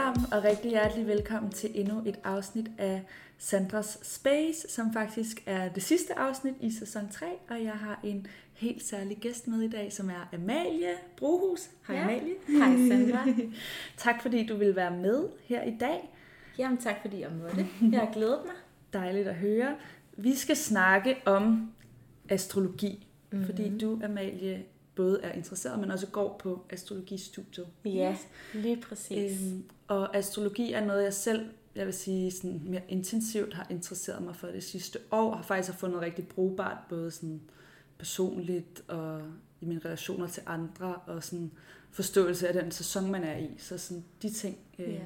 sammen, og rigtig hjertelig velkommen til endnu et afsnit af Sandras Space, som faktisk er det sidste afsnit i sæson 3, og jeg har en helt særlig gæst med i dag, som er Amalie Brohus. Hej Ja. Amalie. Hej, Sandra. tak fordi du vil være med her i dag. Jamen tak fordi jeg måtte. Jeg har glædet mig. Dejligt at høre. Vi skal snakke om astrologi, Mhm. mm-hmm. fordi du, Amalie, både er interesseret, men også går på astrologistudiet. Ja, lige præcis. Øhm, og astrologi er noget, jeg selv, jeg vil sige, sådan mere intensivt har interesseret mig for det sidste år. Har faktisk har fundet rigtig brugbart, både sådan personligt og i mine relationer til andre, og sådan forståelse af den sæson, man er i. Så sådan de ting øh, Ja.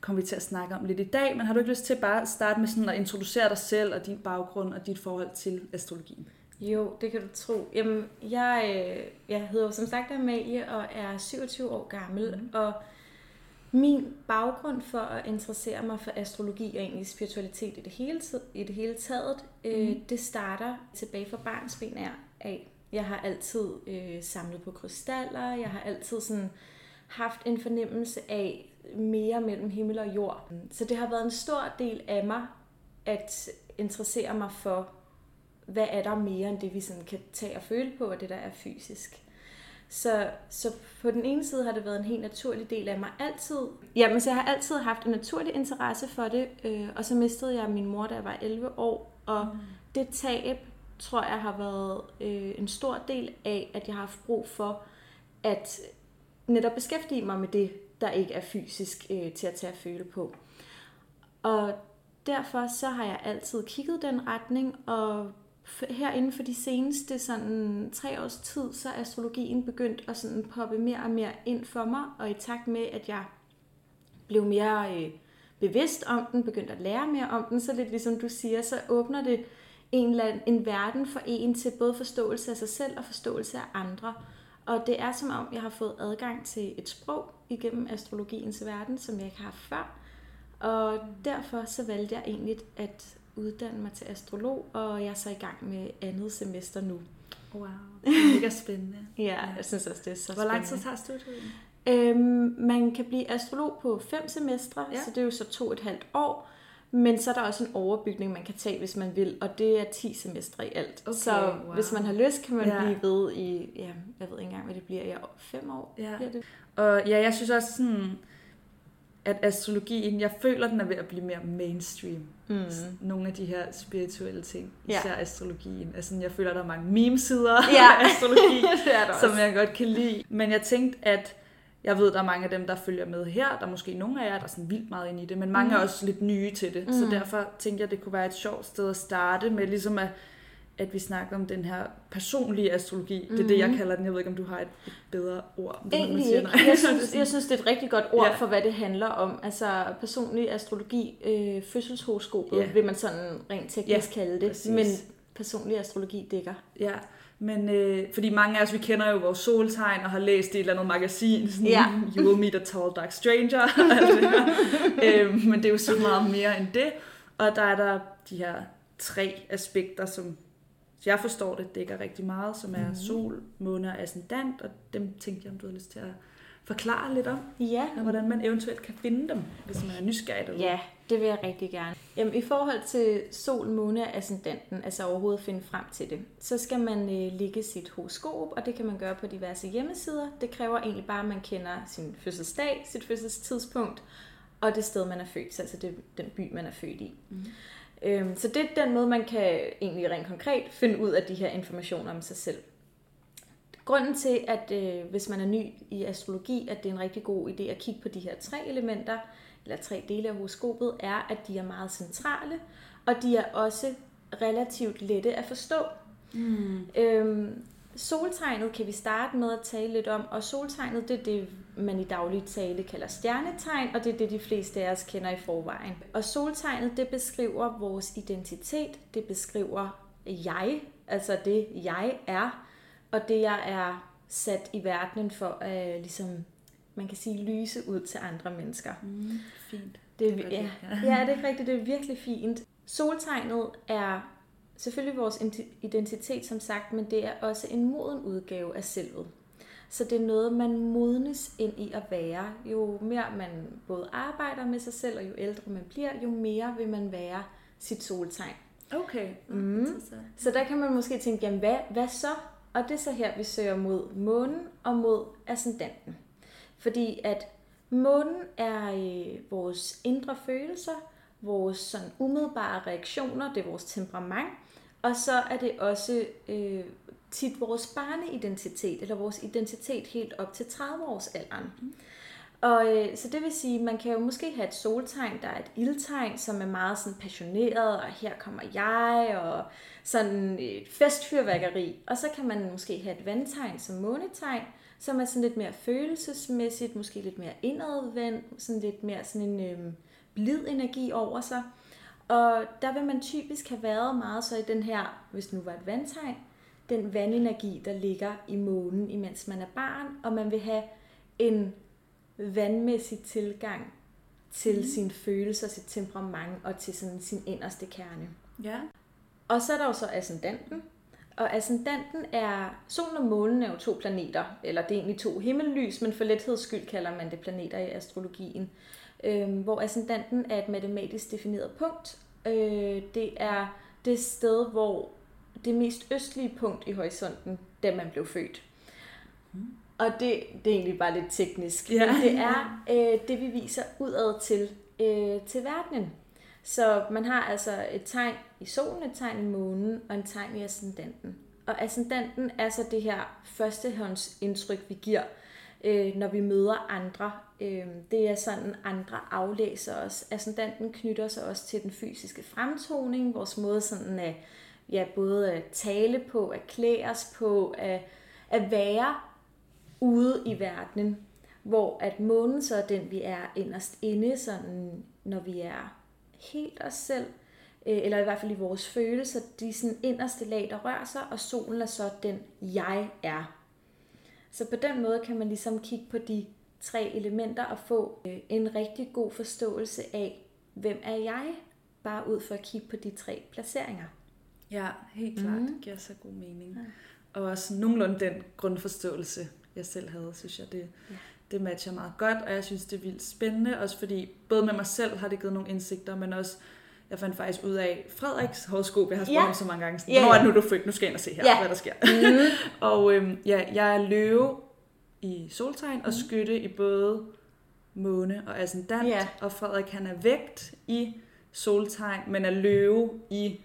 kommer vi til at snakke om lidt i dag. Men har du ikke lyst til bare at starte med sådan at introducere dig selv og din baggrund og dit forhold til astrologien? Jo, det kan du tro. Jamen, jeg, øh, jeg hedder jo som sagt Amalie og er 27 år gammel, mm. og min baggrund for at interessere mig for astrologi og egentlig spiritualitet i det hele, i det hele taget, øh, Mhm. det starter tilbage fra barnsben af. af. Jeg har altid øh, samlet på krystaller, jeg har altid sådan haft en fornemmelse af mere mellem himmel og jord. Så det har været en stor del af mig at interessere mig for, hvad er der mere end det, vi sådan kan tage og føle på, og det der er fysisk. Så, så på den ene side har det været en helt naturlig del af mig altid. Jamen, så jeg har altid haft en naturlig interesse for det, øh, og så mistede jeg min mor, da jeg var 11 år, og mm. det tab, tror jeg, har været øh, en stor del af, at jeg har haft brug for at netop beskæftige mig med det, der ikke er fysisk øh, til at tage at føle på. Og derfor så har jeg altid kigget den retning, og her inden for de seneste sådan tre års tid, så er astrologien begyndt at sådan poppe mere og mere ind for mig, og i takt med, at jeg blev mere øh, bevidst om den, begyndte at lære mere om den, så lidt ligesom du siger, så åbner det en, eller anden, en verden for en til både forståelse af sig selv og forståelse af andre. Og det er som om, jeg har fået adgang til et sprog igennem astrologiens verden, som jeg ikke har haft før. Og derfor så valgte jeg egentlig at uddanne mig til astrolog, og jeg er så i gang med andet semester nu. Wow, mega spændende. Ja, jeg synes også, det er så Hvor lang tid spændende. tager studiet? Øhm, man kan blive astrolog på fem semestre, Ja. ja. så det er jo så to og et halvt år. Men så er der også en overbygning, man kan tage, hvis man vil, og det er 10 semestre i alt. Okay, så wow. hvis man har lyst, kan man Ja. ja. blive ved i, ja, jeg ved ikke engang, hvad det bliver, ja, fem år. Ja. Bliver det. Og ja, jeg synes også sådan, at astrologien, jeg føler, den er ved at blive mere mainstream. Mm. Nogle af de her spirituelle ting, Ja. især astrologien. Altså, jeg føler, der er mange meme-sider Ja. af astrologi, som jeg godt kan lide. Men jeg tænkte, at jeg ved, der er mange af dem, der følger med her. Der er måske nogle af jer, der er sådan vildt meget inde i det, men mange Mhm. er også lidt nye til det. Så Mhm. derfor tænkte jeg, det kunne være et sjovt sted at starte med, ligesom at, at vi snakker om den her personlige astrologi. Det er det, jeg Mhm. kalder den. Jeg ved ikke, om du har et, et bedre ord. om det, Egentlig siger. ikke. Jeg synes, jeg synes, det er et rigtig godt ord Ja. for, hvad det handler om. Altså personlig astrologi, øh, fødselshoroskopet, Ja. vil man sådan rent teknisk Ja, ja, kalde det. præcis. Men personlig astrologi dækker. Ja, men øh, fordi mange af os, vi kender jo vores soltegn og har læst i et eller andet magasin, sådan, Ja. You will meet a tall dark stranger, og alt det her. øh, men det er jo så meget mere end det. Og der er der de her tre aspekter, som jeg forstår det, dækker rigtig meget, som er Mhm. sol, måne og ascendant, og dem tænkte jeg, om du har lyst til at forklare lidt om, Ja, og hvordan man eventuelt kan finde dem, hvis man er nysgerrig derude. Ja, det vil jeg rigtig gerne. Jamen, I forhold til sol, måne og ascendanten, altså overhovedet finde frem til det, så skal man øh, lægge sit horoskop, og det kan man gøre på diverse hjemmesider. Det kræver egentlig bare, at man kender sin fødselsdag, sit fødselstidspunkt, og det sted, man er født, så altså det, den by, man er født i. Mhm. Øhm, så det er den måde, man kan egentlig rent konkret finde ud af de her informationer om sig selv. Grunden til, at øh, hvis man er ny i astrologi, at det er en rigtig god idé at kigge på de her tre elementer, eller tre dele af horoskopet, er, at de er meget centrale, og de er også relativt lette at forstå. Mm. Øhm, soltegnet kan vi starte med at tale lidt om, og soltegnet det er det, man i daglig tale kalder stjernetegn, og det er det, de fleste af os kender i forvejen. Og soltegnet det beskriver vores identitet, det beskriver jeg, altså det jeg er, og det jeg er sat i verdenen for at ligesom, man kan sige, lyse ud til andre mennesker. Mm. Fint. Det er, Det er ja, ja, det er rigtigt. Det er virkelig fint. Soltegnet er selvfølgelig vores identi- identitet, som sagt, men det er også en moden udgave af selvet. Så det er noget, man modnes ind i at være. Jo mere man både arbejder med sig selv, og jo ældre man bliver, jo mere vil man være sit soltegn. Okay. Mm. Så der kan man måske tænke, jamen hvad, hvad så? Og det er så her, vi søger mod månen og mod ascendanten. Fordi at månen er øh, vores indre følelser, vores sådan umiddelbare reaktioner, det er vores temperament, og så er det også øh, tit vores barneidentitet, eller vores identitet helt op til 30 års alderen. Mm. Og øh, så det vil sige, man kan jo måske have et soltegn, der er et ildtegn, som er meget sådan passioneret, og her kommer jeg, og sådan et festfyrværkeri. Og så kan man måske have et vandtegn som månetegn, som er sådan lidt mere følelsesmæssigt, måske lidt mere indadvendt, sådan lidt mere sådan en øh, blid energi over sig. Og der vil man typisk have været meget så i den her, hvis nu var et vandtegn, den vandenergi, der ligger i månen, imens man er barn, og man vil have en vandmæssig tilgang til mm. sine følelser, sit temperament og til sådan sin inderste kerne. Ja. Og så er der jo så ascendanten. Og ascendanten er, solen og månen er jo to planeter, eller det er egentlig to himmellys, men for letheds skyld kalder man det planeter i astrologien. Øhm, hvor ascendanten er et matematisk defineret punkt. Øh, det er det sted, hvor det mest østlige punkt i horisonten, da man blev født. Mm. Og det, det er egentlig bare lidt teknisk. Ja. Men det er øh, det, vi viser udad til, øh, til verdenen. Så man har altså et tegn i solen, et tegn i månen og en tegn i ascendanten. Og ascendanten er så det her førstehåndsindtryk, vi giver, øh, når vi møder andre. Øh, det er sådan, andre aflæser os. Altså Ascendanten knytter sig også til den fysiske fremtoning, vores måde sådan at ja, både at tale på, at klæde os på, at, at være ude i verdenen, hvor at månen så er den, vi er inderst inde, sådan, når vi er helt os selv, øh, eller i hvert fald i vores følelser, de sådan inderste lag, der rører sig, og solen er så den, jeg er. Så på den måde kan man ligesom kigge på de tre elementer og få øh, en rigtig god forståelse af, hvem er jeg, bare ud for at kigge på de tre placeringer. Ja, helt klart. Mm. Det giver så god mening. Ja. Og også nogenlunde den grundforståelse, jeg selv havde, synes jeg, det, ja. det matcher meget godt, og jeg synes, det er vildt spændende, også fordi både med mig selv har det givet nogle indsigter, men også jeg fandt faktisk ud af Frederiks horoskop, jeg har spurgt ja. ham så mange gange, sådan, ja, ja. er det nu, du født? Nu skal jeg ind og se her, ja. hvad der sker. Mm. og øhm, ja, jeg er løve i soltegn, mm. og skytte i både måne og ascendant, ja. og Frederik han er vægt i soltegn, men er løve i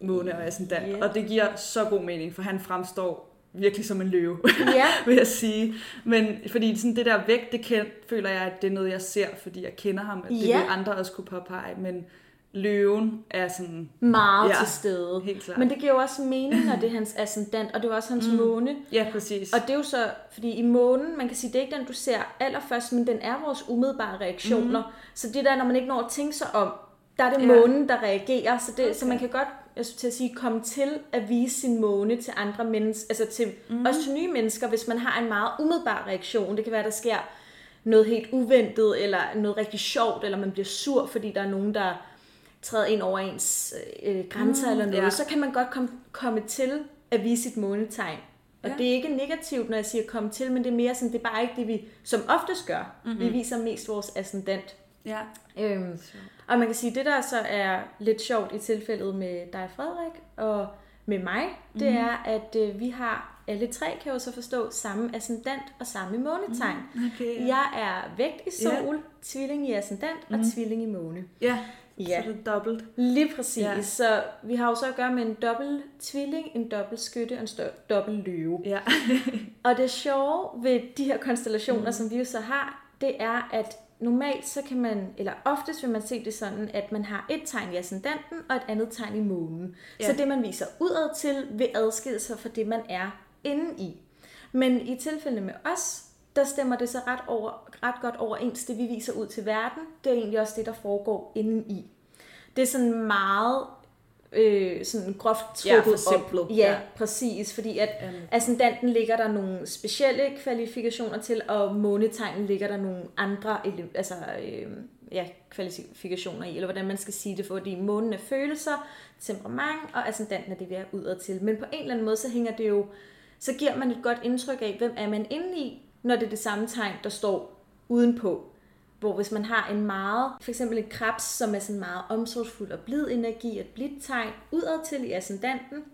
måne og ascendant. Yeah. Og det giver så god mening, for han fremstår virkelig som en løve, yeah. vil jeg sige. Men fordi sådan det der vægt, det kend, føler jeg, at det er noget, jeg ser, fordi jeg kender ham. Det yeah. vil andre også kunne påpege, men løven er sådan... Meget ja, til stede. Helt klart. Men det giver jo også mening, når det er hans ascendant, og det er også hans mm. måne. Ja, præcis. Og det er jo så, fordi i månen, man kan sige, det er ikke den, du ser allerførst, men den er vores umiddelbare reaktioner. Mm. Så det der, når man ikke når at tænke sig om, der er det ja. månen, der reagerer. Så, det, okay. så man kan godt jeg skulle til at sige, komme til at vise sin måne til andre mennesker, altså til, mm. også til nye mennesker, hvis man har en meget umiddelbar reaktion. Det kan være, der sker noget helt uventet, eller noget rigtig sjovt, eller man bliver sur, fordi der er nogen, der træder ind over ens øh, grænser mm, eller noget, ja. så kan man godt komme, komme til at vise sit månetegn. Og ja. det er ikke negativt, når jeg siger komme til, men det er mere sådan, det er bare ikke det, vi som oftest gør. Mm-hmm. Vi viser mest vores ascendant. Ja. Øhm, og man kan sige, det der så er lidt sjovt i tilfældet med dig, Frederik, og med mig, det mm. er, at øh, vi har alle tre, kan jeg jo så forstå, samme ascendant og samme månetegn. Mm, okay, ja. Jeg er vægt i sol, ja. tvilling i ascendant mm. og mhm. tvilling i måne. Ja, ja. så det er dobbelt. Lige præcis. Ja. Så vi har jo så at gøre med en dobbelt tvilling, en dobbelt skytte og en dobbelt løve. Ja. og det sjove ved de her konstellationer, mm. som vi jo så har, det er, at normalt så kan man, eller oftest vil man se det sådan, at man har et tegn i ascendanten og et andet tegn i månen. Ja. Så det man viser udad til, vil adskille sig fra det man er inde i. Men i tilfælde med os, der stemmer det så ret, over, ret godt overens, det vi viser ud til verden. Det er egentlig også det, der foregår inde i. Det er sådan meget øh, sådan groft trukket ja, op. Ja, ja, præcis. Fordi at um. ascendanten ligger der nogle specielle kvalifikationer til, og månetegnen ligger der nogle andre altså, øh, ja, kvalifikationer i, eller hvordan man skal sige det, fordi månen er følelser, temperament, og ascendanten er det, vi er udad til. Men på en eller anden måde, så hænger det jo så giver man et godt indtryk af, hvem er man inde i, når det er det samme tegn, der står udenpå. Hvor hvis man har en meget, for eksempel en krebs, som er sådan meget omsorgsfuld og blid energi, et blidt tegn udad til i ascendanten,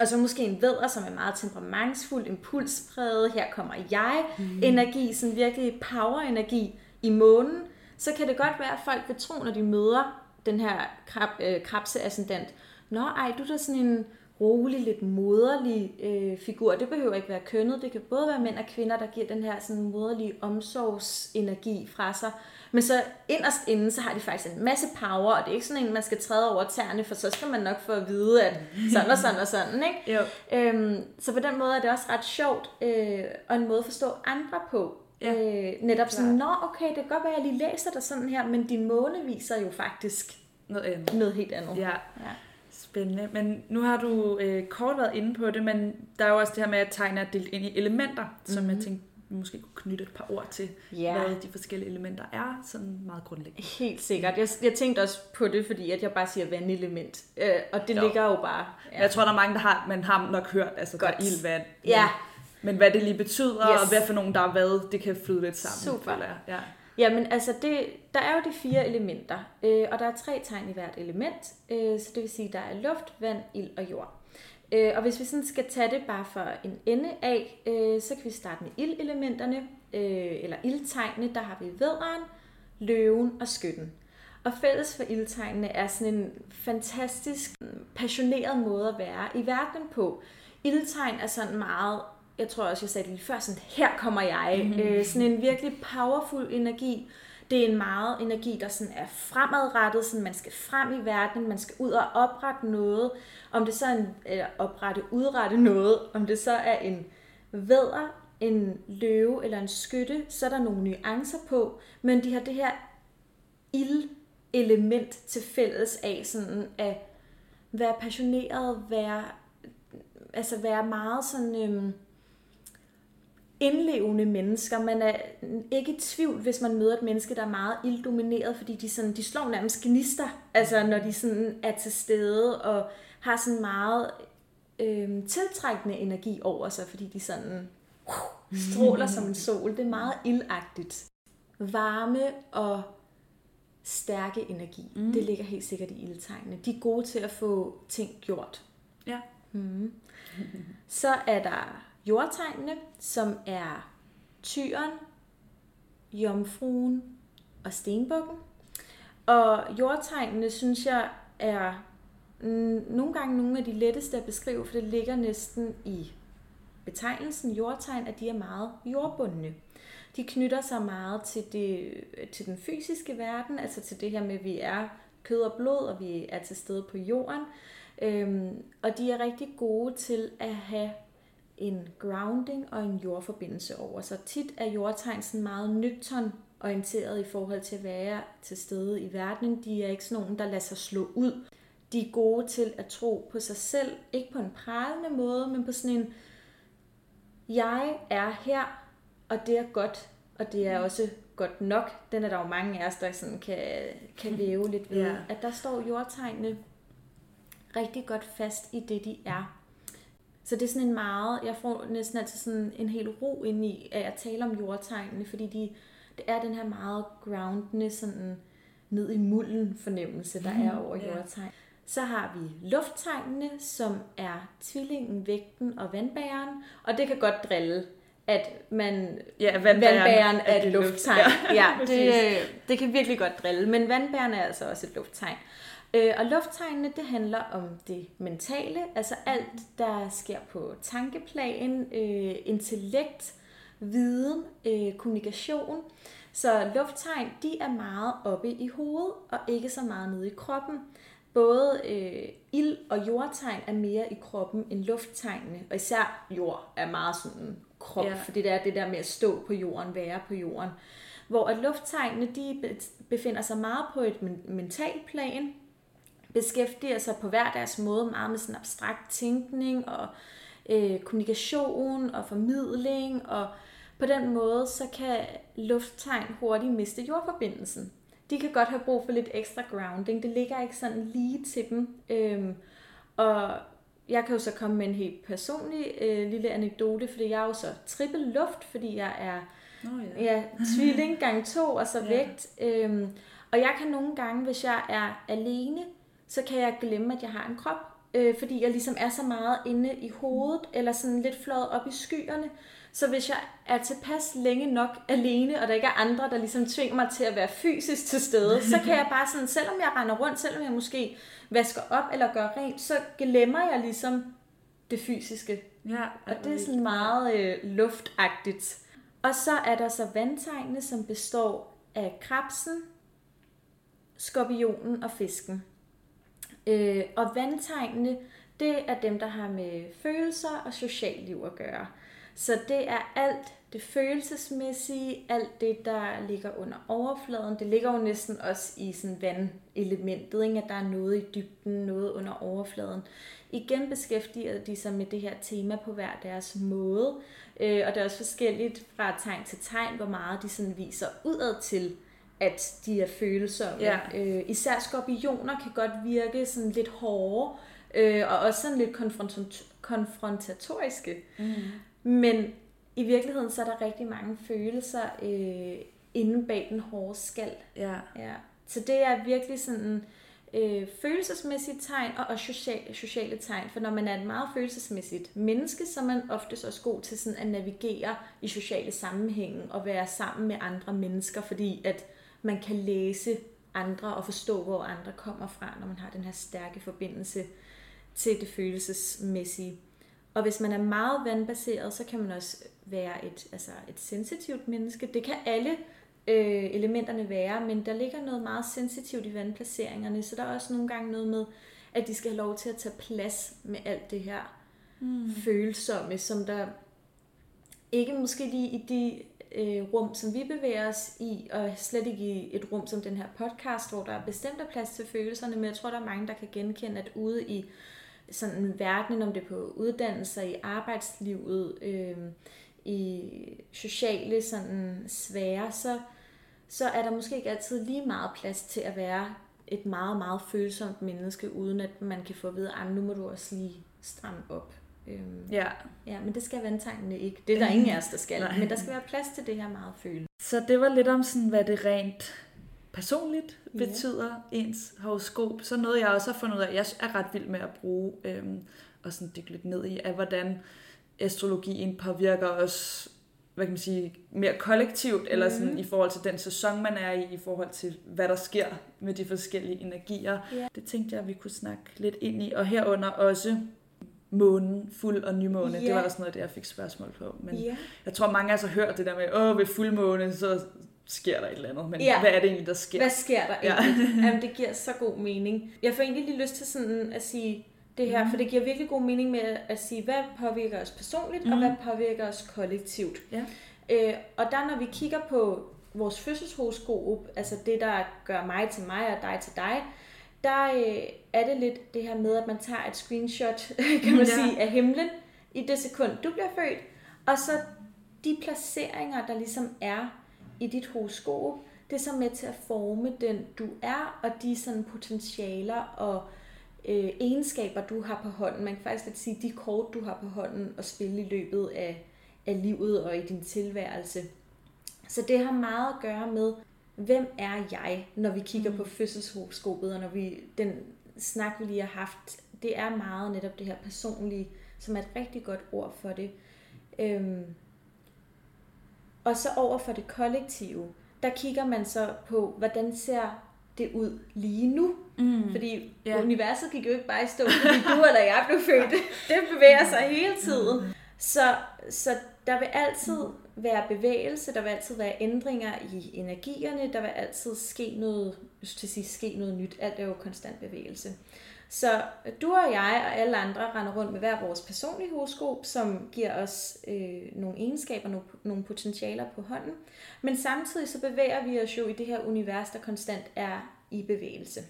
og så måske en vædder, som er meget temperamentsfuld, impulspræget, her kommer jeg, mm. energi, sådan virkelig power-energi i månen, så kan det godt være, at folk vil tro, når de møder den her krab, øh, krabseascendant, Nå, ej, du er da sådan en rolig, lidt moderlig øh, figur. Det behøver ikke være kønnet. Det kan både være mænd og kvinder, der giver den her sådan moderlige omsorgsenergi fra sig. Men så inderst inden, så har de faktisk en masse power, og det er ikke sådan en, man skal træde over tæerne, for så skal man nok få at vide, at sådan og sådan og sådan, ikke? Jo. Øhm, så på den måde er det også ret sjovt, øh, og en måde at forstå andre på. Ja, øh, netop sådan, nå okay, det kan godt være, at jeg lige læser dig sådan her, men din måne viser jo faktisk noget andet. Noget helt andet. Ja. ja. Spændende. Men nu har du øh, kort været inde på det, men der er jo også det her med, at tegne er delt ind i elementer, mm-hmm. som jeg mhm. tænkte, vi måske kunne knytte et par ord til, ja. hvad de forskellige elementer er, sådan meget grundlæggende. Helt sikkert. Jeg, jeg tænkte også på det, fordi at jeg bare siger vandelement, øh, og det jo. ligger jo bare... Ja. Jeg tror, der er mange, der har, man har nok hørt, altså Godt. der er ild, vand. Ja. Men hvad det lige betyder, yes. og hvad for nogen der er hvad, det kan flyde lidt sammen. Super. Ja. Jamen altså, det, der er jo de fire elementer, øh, og der er tre tegn i hvert element, øh, så det vil sige, at der er luft, vand, ild og jord. Øh, og hvis vi sådan skal tage det bare for en ende af, øh, så kan vi starte med ildelementerne, øh, eller ildtegnene, der har vi vædderen, løven og skytten. Og fælles for ildtegnene er sådan en fantastisk, passioneret måde at være i verden på. Ildtegn er sådan meget jeg tror også, jeg sagde det lige før, sådan, her kommer jeg. Mm-hmm. Øh, sådan en virkelig powerful energi. Det er en meget energi, der sådan er fremadrettet, sådan man skal frem i verden, man skal ud og oprette noget. Om det så er en, eller oprette, udrette noget, om det så er en vædder, en løve eller en skytte, så er der nogle nuancer på, men de har det her ild-element til fælles af sådan at være passioneret, være, altså være meget sådan, øhm, indlevende mennesker. Man er ikke i tvivl, hvis man møder et menneske, der er meget ilddomineret, fordi de, sådan, de slår nærmest gnister, altså når de sådan er til stede og har sådan meget øh, tiltrækkende energi over sig, fordi de sådan uh, stråler som en sol. Det er meget ildagtigt. Varme og stærke energi, mm. det ligger helt sikkert i ildtegnene. De er gode til at få ting gjort. Ja. Mm. Så er der jordtegnene, som er tyren, jomfruen og stenbukken. Og jordtegnene, synes jeg, er nogle gange nogle af de letteste at beskrive, for det ligger næsten i betegnelsen jordtegn, at de er meget jordbundne. De knytter sig meget til, det, til den fysiske verden, altså til det her med, at vi er kød og blod, og vi er til stede på jorden. Øhm, og de er rigtig gode til at have en grounding og en jordforbindelse over. Så tit er jordtegn sådan meget nøgtern orienteret i forhold til at være til stede i verden. De er ikke sådan nogen, der lader sig slå ud. De er gode til at tro på sig selv, ikke på en pralende måde, men på sådan en, jeg er her, og det er godt, og det er også godt nok. Den er der jo mange af os, der sådan kan, kan leve lidt ved. Ja. At der står jordtegnene rigtig godt fast i det, de er. Så det er sådan en meget, jeg får næsten altid sådan en hel ro ind i, at jeg taler om jordtegnene, fordi de, det er den her meget groundende, sådan ned i mulden fornemmelse, der er over yeah. jordtegn. Så har vi lufttegnene, som er tvillingen, vægten og vandbæren, og det kan godt drille, at man ja, vandbæren, vandbæren er et lufttegn. Ja, ja det, det kan virkelig godt drille, men vandbæren er altså også et lufttegn. Øh, og lufttegnene, det handler om det mentale, altså alt, der sker på tankeplan, øh, intellekt, viden, øh, kommunikation. Så lufttegn, de er meget oppe i hovedet, og ikke så meget nede i kroppen. Både øh, ild- og jordtegn er mere i kroppen end lufttegnene, og især jord er meget sådan krop, ja. for det der det der med at stå på jorden, være på jorden. Hvor at lufttegnene, de befinder sig meget på et mentalt plan, beskæftiger sig på hver deres måde meget med sådan abstrakt tænkning og øh, kommunikation og formidling, og på den måde så kan lufttegn hurtigt miste jordforbindelsen. De kan godt have brug for lidt ekstra grounding. Det ligger ikke sådan lige til dem. Øhm, og jeg kan jo så komme med en helt personlig øh, lille anekdote, fordi jeg er jo så trippel luft, fordi jeg er Nå ja. ja, tvilling gang to, og så Ja. vægt. Øhm, og jeg kan nogle gange, hvis jeg er alene, så kan jeg glemme, at jeg har en krop. Øh, fordi jeg ligesom er så meget inde i hovedet, eller sådan lidt fløjet op i skyerne. Så hvis jeg er tilpas længe nok alene, og der ikke er andre, der ligesom tvinger mig til at være fysisk til stede, så kan jeg bare sådan, selvom jeg render rundt, selvom jeg måske vasker op eller gør rent, så glemmer jeg ligesom det fysiske. ja Og det er sådan meget øh, luftagtigt. Og så er der så vandtegnene, som består af krabsen, skorpionen og fisken. Øh, og vandtegnene, det er dem, der har med følelser og socialliv at gøre. Så det er alt det følelsesmæssige, alt det, der ligger under overfladen. Det ligger jo næsten også i sådan vandelementet, ikke? at der er noget i dybden, noget under overfladen. Igen beskæftiger de sig med det her tema på hver deres måde, øh, og det er også forskelligt fra tegn til tegn, hvor meget de sådan viser udad til, at de er følsomme. Ja. Øh, især skorpioner kan godt virke sådan lidt hårde, øh, og også sådan lidt konfrontat- konfrontatoriske. Mm. Men i virkeligheden så er der rigtig mange følelser øh, inde bag den hårde skal. Ja. Ja. Så det er virkelig sådan øh, følelsesmæssige tegn og også social, sociale tegn. For når man er et meget følelsesmæssigt menneske, så er man oftest også god til sådan at navigere i sociale sammenhænge og være sammen med andre mennesker, fordi at man kan læse andre og forstå, hvor andre kommer fra, når man har den her stærke forbindelse til det følelsesmæssige. Og hvis man er meget vandbaseret, så kan man også være et, altså et sensitivt menneske. Det kan alle øh, elementerne være, men der ligger noget meget sensitivt i vandplaceringerne, så der er også nogle gange noget med, at de skal have lov til at tage plads med alt det her mm. følsomme, som der ikke måske lige i de øh, rum, som vi bevæger os i, og slet ikke i et rum som den her podcast, hvor der er bestemt plads til følelserne, men jeg tror, der er mange, der kan genkende, at ude i sådan verdenen, om det er på uddannelser, i arbejdslivet, øh, i sociale sådan svære, så, så er der måske ikke altid lige meget plads til at være et meget, meget følsomt menneske, uden at man kan få at vide, at nu må du også lige stramme op. Øhm, ja. ja, men det skal vandtegnene ikke. Det er der ingen af os, der skal. Nej. men der skal være plads til det her meget følelse. Så det var lidt om, sådan, hvad det rent personligt Ja. betyder, ens horoskop. Så noget, jeg også har fundet ud af, jeg er ret vild med at bruge, øhm, og sådan dykke lidt ned i, er, hvordan astrologien påvirker os hvad kan man sige, mere kollektivt, eller sådan Mhm. i forhold til den sæson, man er i, i forhold til, hvad der sker med de forskellige energier. Ja. Det tænkte jeg, at vi kunne snakke lidt ind i, og herunder også månen, fuld og nymåne. Det Ja. var også noget, af det jeg fik spørgsmål på. Men Ja. jeg tror, mange af os har hørt det der med, åh, ved fuldmåne, så sker der et eller andet. Men Ja. hvad er det egentlig, der sker? Hvad sker der Ja. egentlig? Jamen, det giver så god mening. Jeg får egentlig lige lyst til sådan at sige det her, Mhm. for det giver virkelig god mening med at sige, hvad påvirker os personligt, og Mhm. hvad påvirker os kollektivt. Ja. Øh, og der, når vi kigger på vores fødselshoroskop, altså det, der gør mig til mig og dig til dig, der øh, er det lidt det her med, at man tager et screenshot, kan man Ja. sige, af himlen i det sekund, du bliver født, og så de placeringer, der ligesom er i dit horoskop, det er så med til at forme den, du er, og de sådan potentialer og øh, egenskaber, du har på hånden. Man kan faktisk lidt sige, de kort, du har på hånden og spille i løbet af, af livet og i din tilværelse. Så det har meget at gøre med, hvem er jeg, når vi kigger mm. på fødselshoroskopet, og når vi, den snak, vi lige har haft, det er meget netop det her personlige, som er et rigtig godt ord for det. Øhm, og så over for det kollektive, der kigger man så på, hvordan ser det ud lige nu. Mm. Fordi ja. universet gik jo ikke bare i stå, fordi du eller jeg blev født. Det bevæger sig hele tiden. Så, så der vil altid være bevægelse, der vil altid være ændringer i energierne, der vil altid ske noget, jeg til sige, ske noget nyt. Alt er jo konstant bevægelse. Så du og jeg og alle andre render rundt med hver vores personlige horoskop, som giver os øh, nogle egenskaber, nogle, nogle potentialer på hånden. Men samtidig så bevæger vi os jo i det her univers, der konstant er i bevægelse.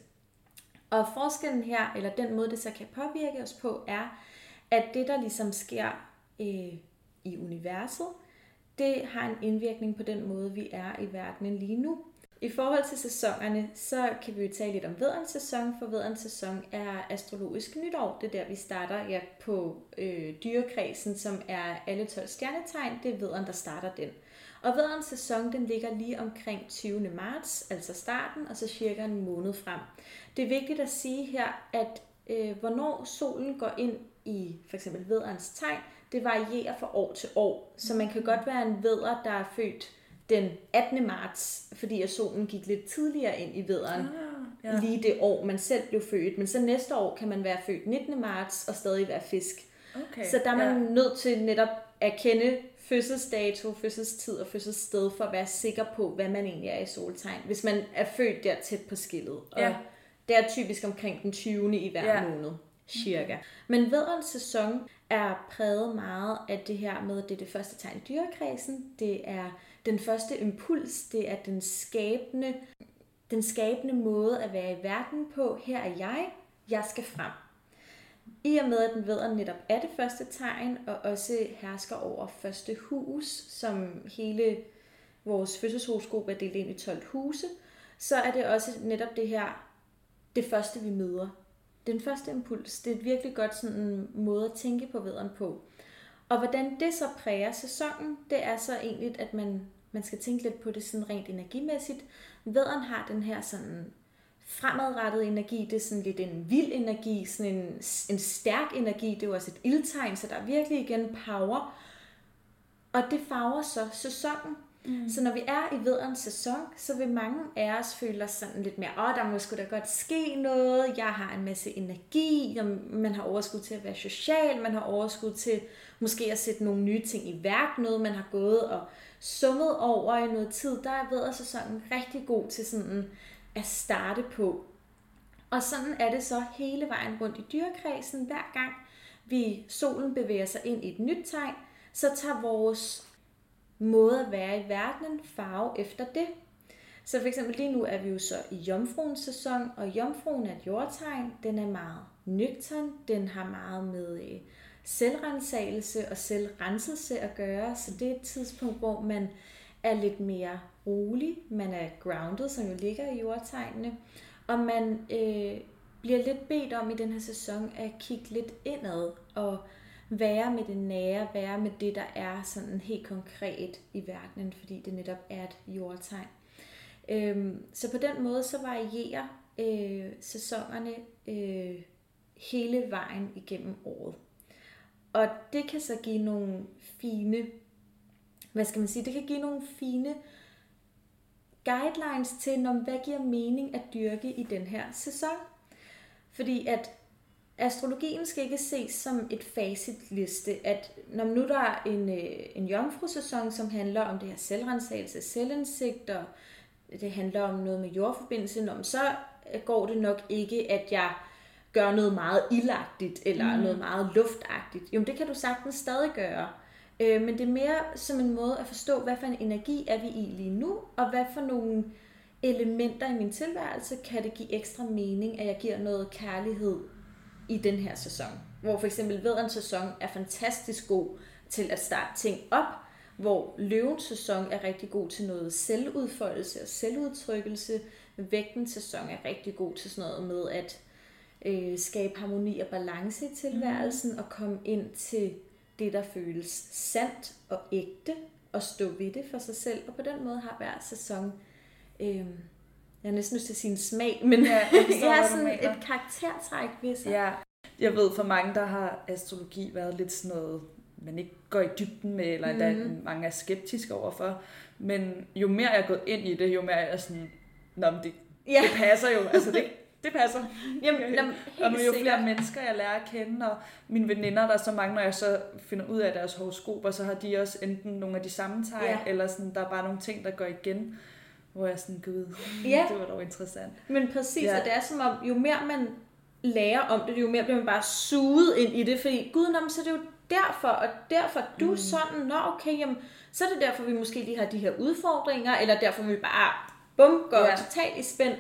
Og forskellen her, eller den måde, det så kan påvirke os på, er, at det, der ligesom sker øh, i universet, det har en indvirkning på den måde, vi er i verdenen lige nu. I forhold til sæsonerne, så kan vi jo tale lidt om vederens sæson, for vederens sæson er astrologisk nytår. Det er der, vi starter ja, på øh, dyrekredsen, som er alle 12 stjernetegn. Det er vederen, der starter den. Og vederens sæson, den ligger lige omkring 20. marts, altså starten, og så cirka en måned frem. Det er vigtigt at sige her, at øh, hvornår solen går ind i for eksempel vederens tegn, det varierer fra år til år. Så man kan godt være en veder, der er født den 18. marts, fordi at solen gik lidt tidligere ind i vederen, ah, ja. lige det år, man selv blev født. Men så næste år kan man være født 19. marts og stadig være fisk. Okay, så der er man ja. nødt til netop at kende fødselsdato, fødselstid og fødselssted for at være sikker på, hvad man egentlig er i soltegn, hvis man er født der tæt på skillet. Og ja. det er typisk omkring den 20. i hver ja. måned, cirka. Men vædrens sæson er præget meget af det her med, at det er det første tegn i dyrekredsen. Det er den første impuls, det er den skabende, den skabende måde at være i verden på. Her er jeg, jeg skal frem. I og med, at den ved, at netop er det første tegn, og også hersker over første hus, som hele vores fødselshoroskop er delt ind i 12 huse, så er det også netop det her, det første vi møder. Den første impuls, det er et virkelig godt sådan en måde at tænke på vederen på. Og hvordan det så præger sæsonen, det er så egentlig, at man, man skal tænke lidt på det sådan rent energimæssigt. Vederen har den her sådan fremadrettet energi, det er sådan lidt en vild energi, sådan en, en stærk energi, det er jo også et ildtegn, så der er virkelig igen power. Og det farver så sæsonen. Mm. Så når vi er i vederens sæson, så vil mange af os føle os sådan lidt mere, åh, der må sgu da godt ske noget, jeg har en masse energi, man har overskud til at være social, man har overskud til måske at sætte nogle nye ting i værk, noget man har gået og summet over i noget tid, der er vederens sæsonen rigtig god til sådan at starte på. Og sådan er det så hele vejen rundt i dyrekredsen. Hver gang vi solen bevæger sig ind i et nyt tegn, så tager vores måde at være i verdenen farve efter det. Så for eksempel lige nu er vi jo så i jomfruens sæson, og jomfruen er et jordtegn. Den er meget nøgtern, den har meget med øh, selvrensagelse og selvrenselse at gøre, så det er et tidspunkt, hvor man er lidt mere rolig, man er grounded, som jo ligger i jordtegnene, og man øh, bliver lidt bedt om i den her sæson at kigge lidt indad og være med det nære, være med det, der er sådan helt konkret i verdenen, fordi det netop er et jordtegn. Øhm, så på den måde så varierer øh, sæsonerne øh, hele vejen igennem året. Og det kan så give nogle fine, hvad skal man sige, det kan give nogle fine guidelines til, om hvad giver mening at dyrke i den her sæson. Fordi at astrologien skal ikke ses som et facitliste, at når nu der er en, øh, en jomfru-sæson, som handler om det her selvrensagelse, selvindsigt, og det handler om noget med jordforbindelse, så går det nok ikke, at jeg gør noget meget ilagtigt, eller mm. noget meget luftagtigt. Jo, det kan du sagtens stadig gøre. Øh, men det er mere som en måde at forstå, hvad for en energi er vi i lige nu, og hvad for nogle elementer i min tilværelse kan det give ekstra mening, at jeg giver noget kærlighed i den her sæson. Hvor for eksempel vederens sæson er fantastisk god til at starte ting op, hvor løvens sæson er rigtig god til noget selvudfoldelse og selvudtrykkelse. Vægtens sæson er rigtig god til sådan noget med at øh, skabe harmoni og balance i tilværelsen mm. og komme ind til det, der føles sandt og ægte, og stå ved det for sig selv. Og på den måde har hver sæson, øh, jeg har næsten lyst til at sige en smag, men ja, jeg, jeg har sådan et karaktertræk ved sig. Ja. Jeg ved, for mange, der har astrologi været lidt sådan noget, man ikke går i dybden med, eller mm. der mange er skeptiske overfor. Men jo mere jeg er gået ind i det, jo mere er jeg sådan, Nå, det, ja. det passer jo. Altså, det, det passer. Jamen, jamen, og nu jo flere sikkert. mennesker, jeg lærer at kende, og mine veninder, der er så mange, når jeg så finder ud af deres horoskoper, så har de også enten nogle af de samme tegn, ja. eller sådan, der er bare nogle ting, der går igen, hvor jeg sådan, gud, ja. det var dog interessant. Men præcis, ja. og det er som om, jo mere man lærer om det, jo mere bliver man bare suget ind i det, fordi gud, nå, så er det jo derfor, og derfor du mm. sådan, nå okay, jamen, så er det derfor, vi måske lige har de her udfordringer, eller derfor vi bare, bum, går ja. totalt i spænd.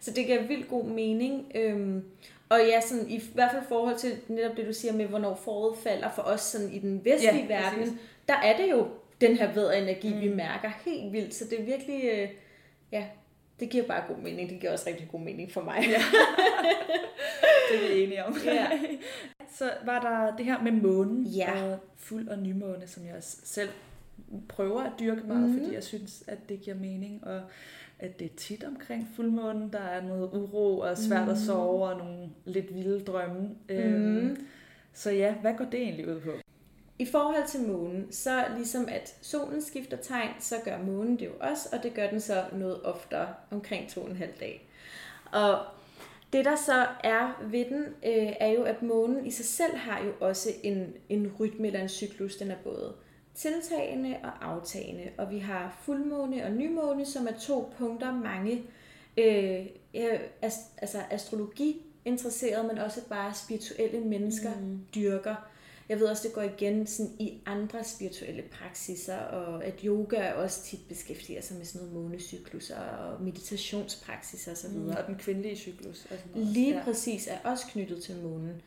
Så det giver vildt god mening. Øhm, og ja, sådan, i hvert fald i forhold til netop det, du siger med, hvornår foråret falder for os sådan i den vestlige ja, verden, præcis. der er det jo den her vederenergi, mm. vi mærker helt vildt. Så det er virkelig, øh, ja, Det giver bare god mening. Det giver også rigtig god mening for mig. Ja. det er vi enige om. Ja. Så var der det her med månen Ja. og fuld og nymåne, som jeg selv prøver at dyrke meget, mm. fordi jeg synes, at det giver mening, og at det er tit omkring fuldmånen, der er noget uro og svært mm. at Mhm. sove og nogle lidt vilde drømme. Øhm, Mm. Så ja, hvad går det egentlig ud på? I forhold til månen, så ligesom at solen skifter tegn, så gør månen det jo også, og det gør den så noget oftere, omkring to og en halv dag. Og det der så er ved den, øh, er jo, at månen i sig selv har jo også en, en rytme eller en cyklus. Den er både tiltagende og aftagende. Og vi har fuldmåne og nymåne, som er to punkter, mange øh, ast, altså astrologi interesserede, men også bare spirituelle mennesker mm. dyrker. Jeg ved også, det går igen sådan i andre spirituelle praksiser, og at yoga også tit beskæftiger sig med sådan noget månecykluser og meditationspraksiser osv. Mm. Og den kvindelige cyklus. Og sådan. Lige præcis er også knyttet til månen.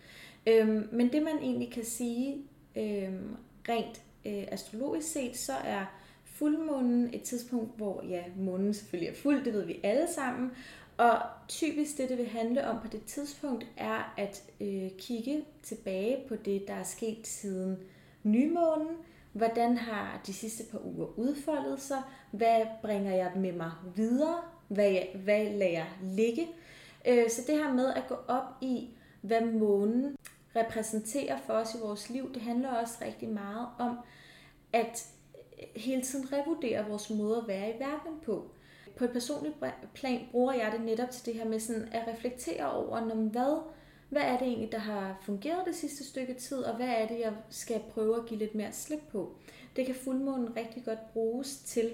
Øhm, men det man egentlig kan sige øhm, rent øh, astrologisk set, så er fuldmånen et tidspunkt, hvor ja, månen selvfølgelig er fuld, det ved vi alle sammen. Og typisk det, det vil handle om på det tidspunkt, er at øh, kigge tilbage på det, der er sket siden nymånen. Hvordan har de sidste par uger udfoldet sig? Hvad bringer jeg med mig videre? Hvad, jeg, hvad lader jeg ligge? Øh, så det her med at gå op i, hvad månen repræsenterer for os i vores liv, det handler også rigtig meget om at øh, hele tiden revurdere vores måde at være i verden på. På et personligt plan bruger jeg det netop til det her med sådan at reflektere over, når hvad, hvad er det egentlig, der har fungeret det sidste stykke tid, og hvad er det, jeg skal prøve at give lidt mere slip på. Det kan fuldmånen rigtig godt bruges til.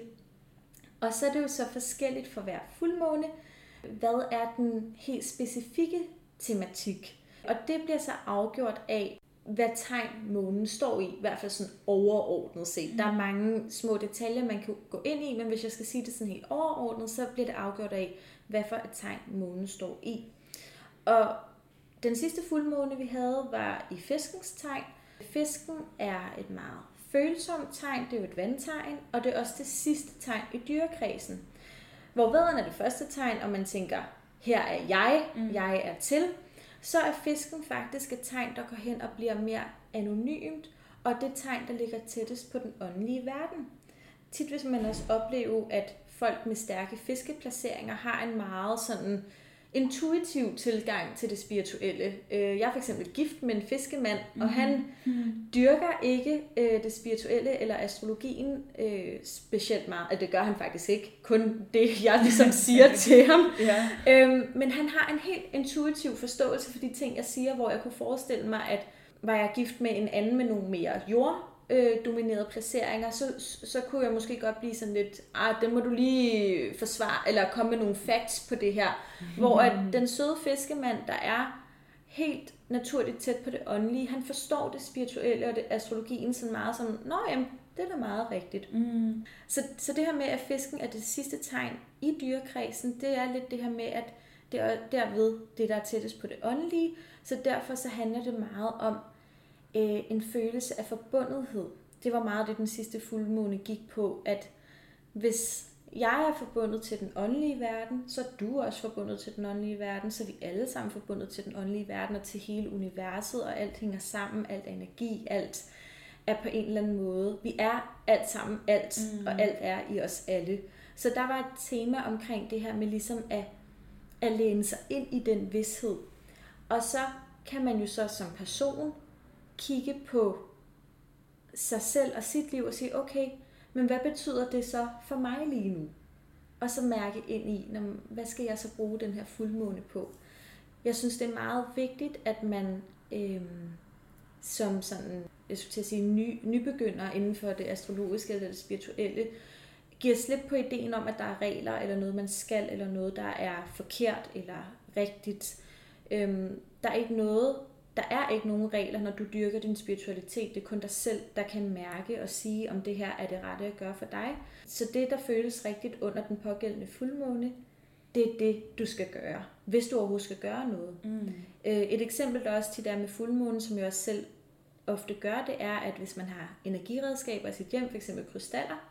Og så er det jo så forskelligt for hver fuldmåne, hvad er den helt specifikke tematik. Og det bliver så afgjort af, hvad tegn månen står i, i hvert fald sådan overordnet set. Der er mange små detaljer, man kan gå ind i, men hvis jeg skal sige det sådan helt overordnet, så bliver det afgjort af, hvad for et tegn månen står i. Og den sidste fuldmåne, vi havde, var i fiskens tegn. Fisken er et meget følsomt tegn, det er jo et vandtegn, og det er også det sidste tegn i dyrekredsen. Hvor vædderen er det første tegn, og man tænker, her er jeg, mm. jeg er til, så er fisken faktisk et tegn, der går hen og bliver mere anonymt, og det tegn, der ligger tættest på den åndelige verden. Tit vil man også opleve, at folk med stærke fiskeplaceringer har en meget sådan intuitiv tilgang til det spirituelle. Øh, Jeg er for eksempel gift med en fiskemand, mm-hmm. og han dyrker ikke øh, det spirituelle eller astrologien øh, specielt meget. Altså, det gør han faktisk ikke. Kun det, jeg ligesom siger til ham. Ja. Øhm, men han har en helt intuitiv forståelse for de ting, jeg siger, hvor jeg kunne forestille mig, at var jeg gift med en anden med nogle mere jord øh, dominerede placeringer, så, så kunne jeg måske godt blive sådan lidt, ah, den må du lige forsvare, eller komme med nogle facts på det her. Hvor at den søde fiskemand, der er helt naturligt tæt på det åndelige, han forstår det spirituelle og det astrologien sådan meget som, nå jamen, det er da meget rigtigt. Mm. Så, så det her med, at fisken er det sidste tegn i dyrekredsen, det er lidt det her med, at det er derved det, der er tættest på det åndelige. Så derfor så handler det meget om øh, en følelse af forbundethed. Det var meget det, den sidste fuldmåne gik på, at hvis jeg er forbundet til den åndelige verden, så er du også forbundet til den åndelige verden, så er vi alle sammen forbundet til den åndelige verden og til hele universet, og alt hænger sammen, alt er energi, alt er på en eller anden måde. Vi er alt sammen alt, mm. og alt er i os alle. Så der var et tema omkring det her med ligesom at, at læne sig ind i den vidshed. Og så kan man jo så som person kigge på sig selv og sit liv og sige, okay, men hvad betyder det så for mig lige nu? Og så mærke ind i, hvad skal jeg så bruge den her fuldmåne på? Jeg synes, det er meget vigtigt, at man øh, som sådan, jeg skulle til at sige, ny, nybegynder inden for det astrologiske eller det spirituelle, giver slip på ideen om, at der er regler eller noget, man skal, eller noget, der er forkert eller rigtigt. Øhm, der er ikke noget, der er ikke nogen regler, når du dyrker din spiritualitet. Det er kun dig selv, der kan mærke og sige, om det her er det rette at gøre for dig. Så det, der føles rigtigt under den pågældende fuldmåne, det er det, du skal gøre, hvis du overhovedet skal gøre noget. Mm. Øh, Et eksempel, der også til der med fuldmånen, som jeg også selv ofte gør, det er, at hvis man har energiredskaber i sit hjem, f.eks. krystaller,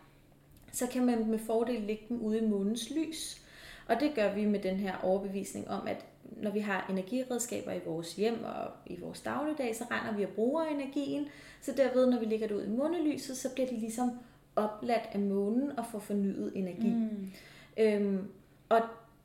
så kan man med fordel lægge dem ude i månens lys. Og det gør vi med den her overbevisning om, at når vi har energiredskaber i vores hjem og i vores dagligdag, så render vi og bruger energien. Så derved, når vi lægger det ud i månelyset, så bliver det ligesom opladt af månen og får fornyet energi. Mm. Øhm, og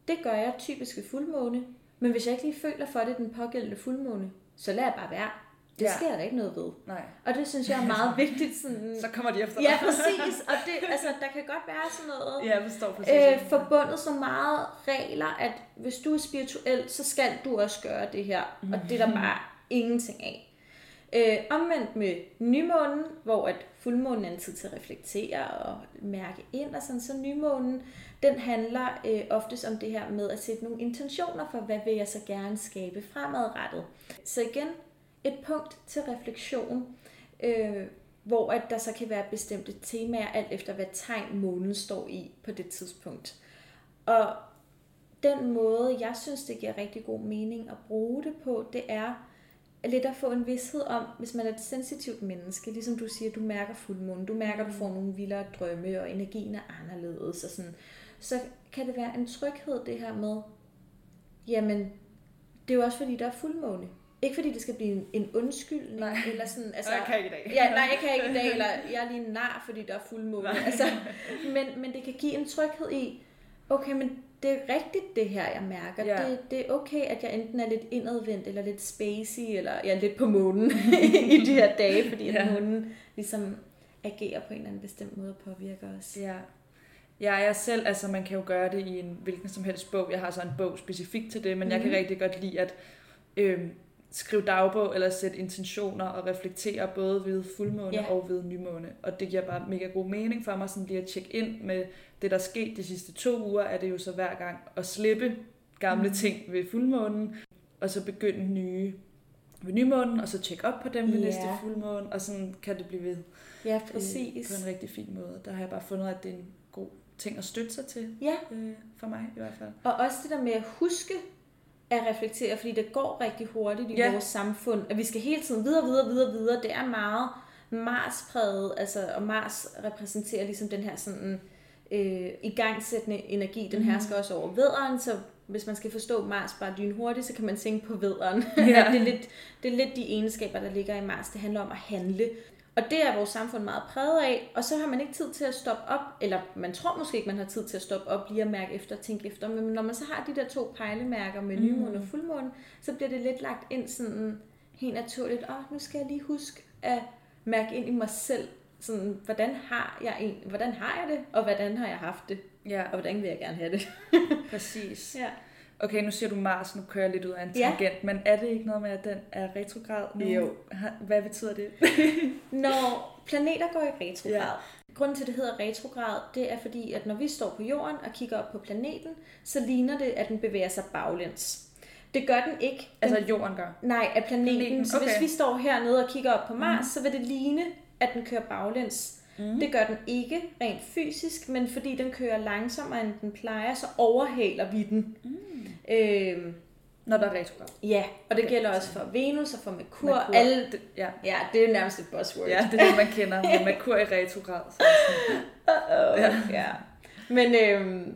det gør jeg typisk ved fuldmåne. Men hvis jeg ikke lige føler for det den pågældende fuldmåne, så lader jeg bare være. Det ja. sker der ikke noget ved. Nej. Og det synes jeg er meget vigtigt. Sådan... så kommer de efter Ja, præcis. Og det, altså, der kan godt være sådan noget ja, forstår præcis, øh, forbundet så meget regler, at hvis du er spirituel, så skal du også gøre det her. Mm. Og det er der bare ingenting af. Øh, omvendt med nymånen, hvor at fuldmånen er en tid til at reflektere og mærke ind, og sådan, så nymånen, den handler øh, oftest om det her med at sætte nogle intentioner for, hvad vil jeg så gerne skabe fremadrettet. Så igen, et punkt til refleksion, øh, hvor at der så kan være bestemte temaer, alt efter hvad tegn månen står i på det tidspunkt. Og den måde, jeg synes, det giver rigtig god mening at bruge det på, det er lidt at få en vidshed om, hvis man er et sensitivt menneske, ligesom du siger, du mærker fuldmånen, du mærker, du får nogle vildere drømme, og energien er anderledes, og sådan, så kan det være en tryghed, det her med, jamen, det er jo også fordi, der er fuldmåne. Ikke fordi det skal blive en, en undskyldning, nej. eller sådan, altså... jeg kan ikke i dag. ja, nej, jeg kan ikke i dag, eller jeg er lige en nar, fordi der er fuldmåne. Altså, men, men det kan give en tryghed i, okay, men det er rigtigt det her, jeg mærker. Ja. Det, det er okay, at jeg enten er lidt indadvendt, eller lidt spacey, eller jeg er lidt på månen i de her dage, fordi ja. månen ligesom agerer på en eller anden bestemt måde og påvirker os. Ja. Ja, jeg selv, altså man kan jo gøre det i en hvilken som helst bog. Jeg har så en bog specifikt til det, men mm. jeg kan mhm. rigtig godt lide at øh, skrive dagbog eller sætte intentioner og reflektere både ved fuldmåne ja. og ved nymåne. Og det giver bare mega god mening for mig sådan lige at tjekke ind med det, der er sket de sidste to uger, er det jo så hver gang at slippe gamle mm. ting ved fuldmånen, og så begynde nye ved nymånen, og så tjekke op på dem ved ja. næste fuldmåne, og sådan kan det blive ved. Ja, præcis. Øh, på en rigtig fin måde. Der har jeg bare fundet, at det er en god ting at støtte sig til. Ja. Øh, for mig i hvert fald. Og også det der med at huske at reflektere, fordi det går rigtig hurtigt i ja. vores samfund, at vi skal hele tiden videre, videre, videre, videre. Det er meget Mars-præget, altså, og Mars repræsenterer ligesom den her sådan øh, igangsættende energi, den her skal også over vederen, så hvis man skal forstå Mars bare hurtigt, så kan man tænke på vederen. Ja. det, er lidt, det er lidt de egenskaber, der ligger i Mars. Det handler om at handle. Og det er vores samfund meget præget af, og så har man ikke tid til at stoppe op, eller man tror måske ikke, man har tid til at stoppe op lige at mærke efter og tænke efter, men når man så har de der to pejlemærker med nymåne mm. og fuldmåne, så bliver det lidt lagt ind sådan helt naturligt, åh, oh, nu skal jeg lige huske at mærke ind i mig selv, sådan, hvordan har jeg en, hvordan har jeg det, og hvordan har jeg haft det, ja. og hvordan vil jeg gerne have det. Præcis. Ja. Okay, nu siger du Mars, nu kører jeg lidt ud af en tangent, ja. men er det ikke noget med, at den er retrograd nu? Jo. Hvad betyder det? når planeter går i retrograd, ja. grunden til, at det hedder retrograd, det er fordi, at når vi står på jorden og kigger op på planeten, så ligner det, at den bevæger sig baglæns. Det gør den ikke. Den, altså jorden gør? Nej, at planeten. planeten. Så hvis vi står hernede og kigger op på Mars, mm. så vil det ligne, at den kører baglæns. Mm. Det gør den ikke rent fysisk, men fordi den kører langsommere, end den plejer, så overhaler vi den. Mm. Øhm, når der er retrograd. Ja, og det okay. gælder også for Venus og for Merkur. Merkur. Alle, det, ja. ja, det er nærmest et buzzword. Ja, det er det, man kender. Med Merkur i retrograd. Så Uh-oh. Ja. ja. Men, øhm,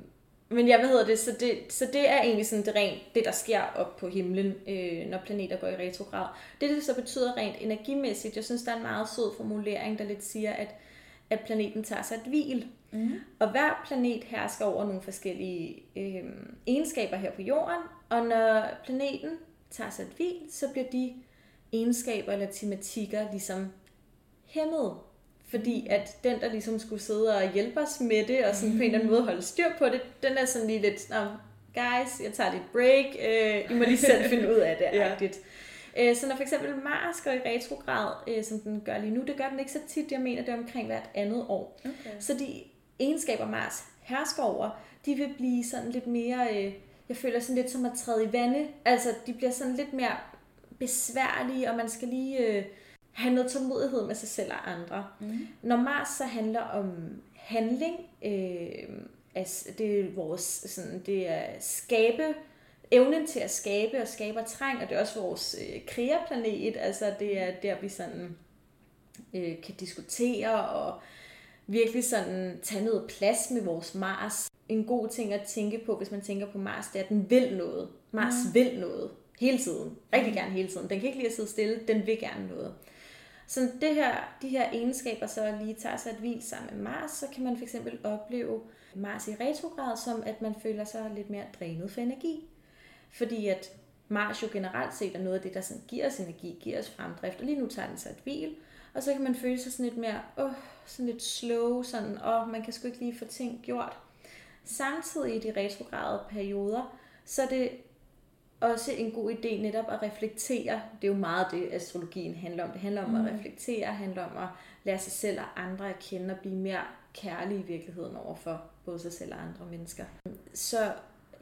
men ja, hvad hedder det? Så, det? så det er egentlig sådan det rent, det der sker op på himlen, øh, når planeter går i retrograd. Det, det så betyder rent energimæssigt, jeg synes, der er en meget sød formulering, der lidt siger, at at planeten tager sig et hvil. Mm. Og hver planet hersker over nogle forskellige øh, egenskaber her på jorden, og når planeten tager sig et hvil, så bliver de egenskaber eller tematikker ligesom hæmmet. Fordi at den, der ligesom skulle sidde og hjælpe os med det, og sådan på en eller anden måde holde styr på det, den er sådan lige lidt, guys, jeg tager lidt break, øh, I må lige selv finde ud af det, ja. Øh, så når for eksempel Mars går i retrograd, øh, som den gør lige nu, det gør den ikke så tit, jeg mener det er omkring hvert andet år. Okay. Så de egenskaber Mars hersker over, de vil blive sådan lidt mere, øh, jeg føler sådan lidt som at træde i vande. Altså de bliver sådan lidt mere besværlige, og man skal lige have noget tålmodighed med sig selv og andre. Mm. Når Mars så handler om handling, øh, altså det er vores sådan, det er skabe evnen til at skabe og skaber træng, og det er også vores øh, kreaplanet, altså det er der, vi sådan øh, kan diskutere og virkelig sådan tage noget plads med vores Mars. en god ting at tænke på, hvis man tænker på Mars, det er, at den vil noget. Mars mm. vil noget. Hele tiden. Rigtig gerne hele tiden. Den kan ikke lide at sidde stille, den vil gerne noget. Så det her, de her egenskaber så lige tager sig et hvil sammen med Mars, så kan man fx opleve Mars i retrograd, som at man føler sig lidt mere drænet for energi. Fordi at Mars jo generelt set er noget af det, der sådan giver os energi, giver os fremdrift, og lige nu tager den sig et hvil. Og så kan man føle sig sådan lidt mere, åh, oh, sådan lidt slow, sådan, åh, oh, man kan sgu ikke lige få ting gjort. Samtidig i de retrograde perioder, så er det også en god idé netop at reflektere. Det er jo meget det, astrologien handler om. Det handler om mm. at reflektere, handler om at lære sig selv og andre at kende og blive mere kærlig i virkeligheden over for både sig selv og andre mennesker. Så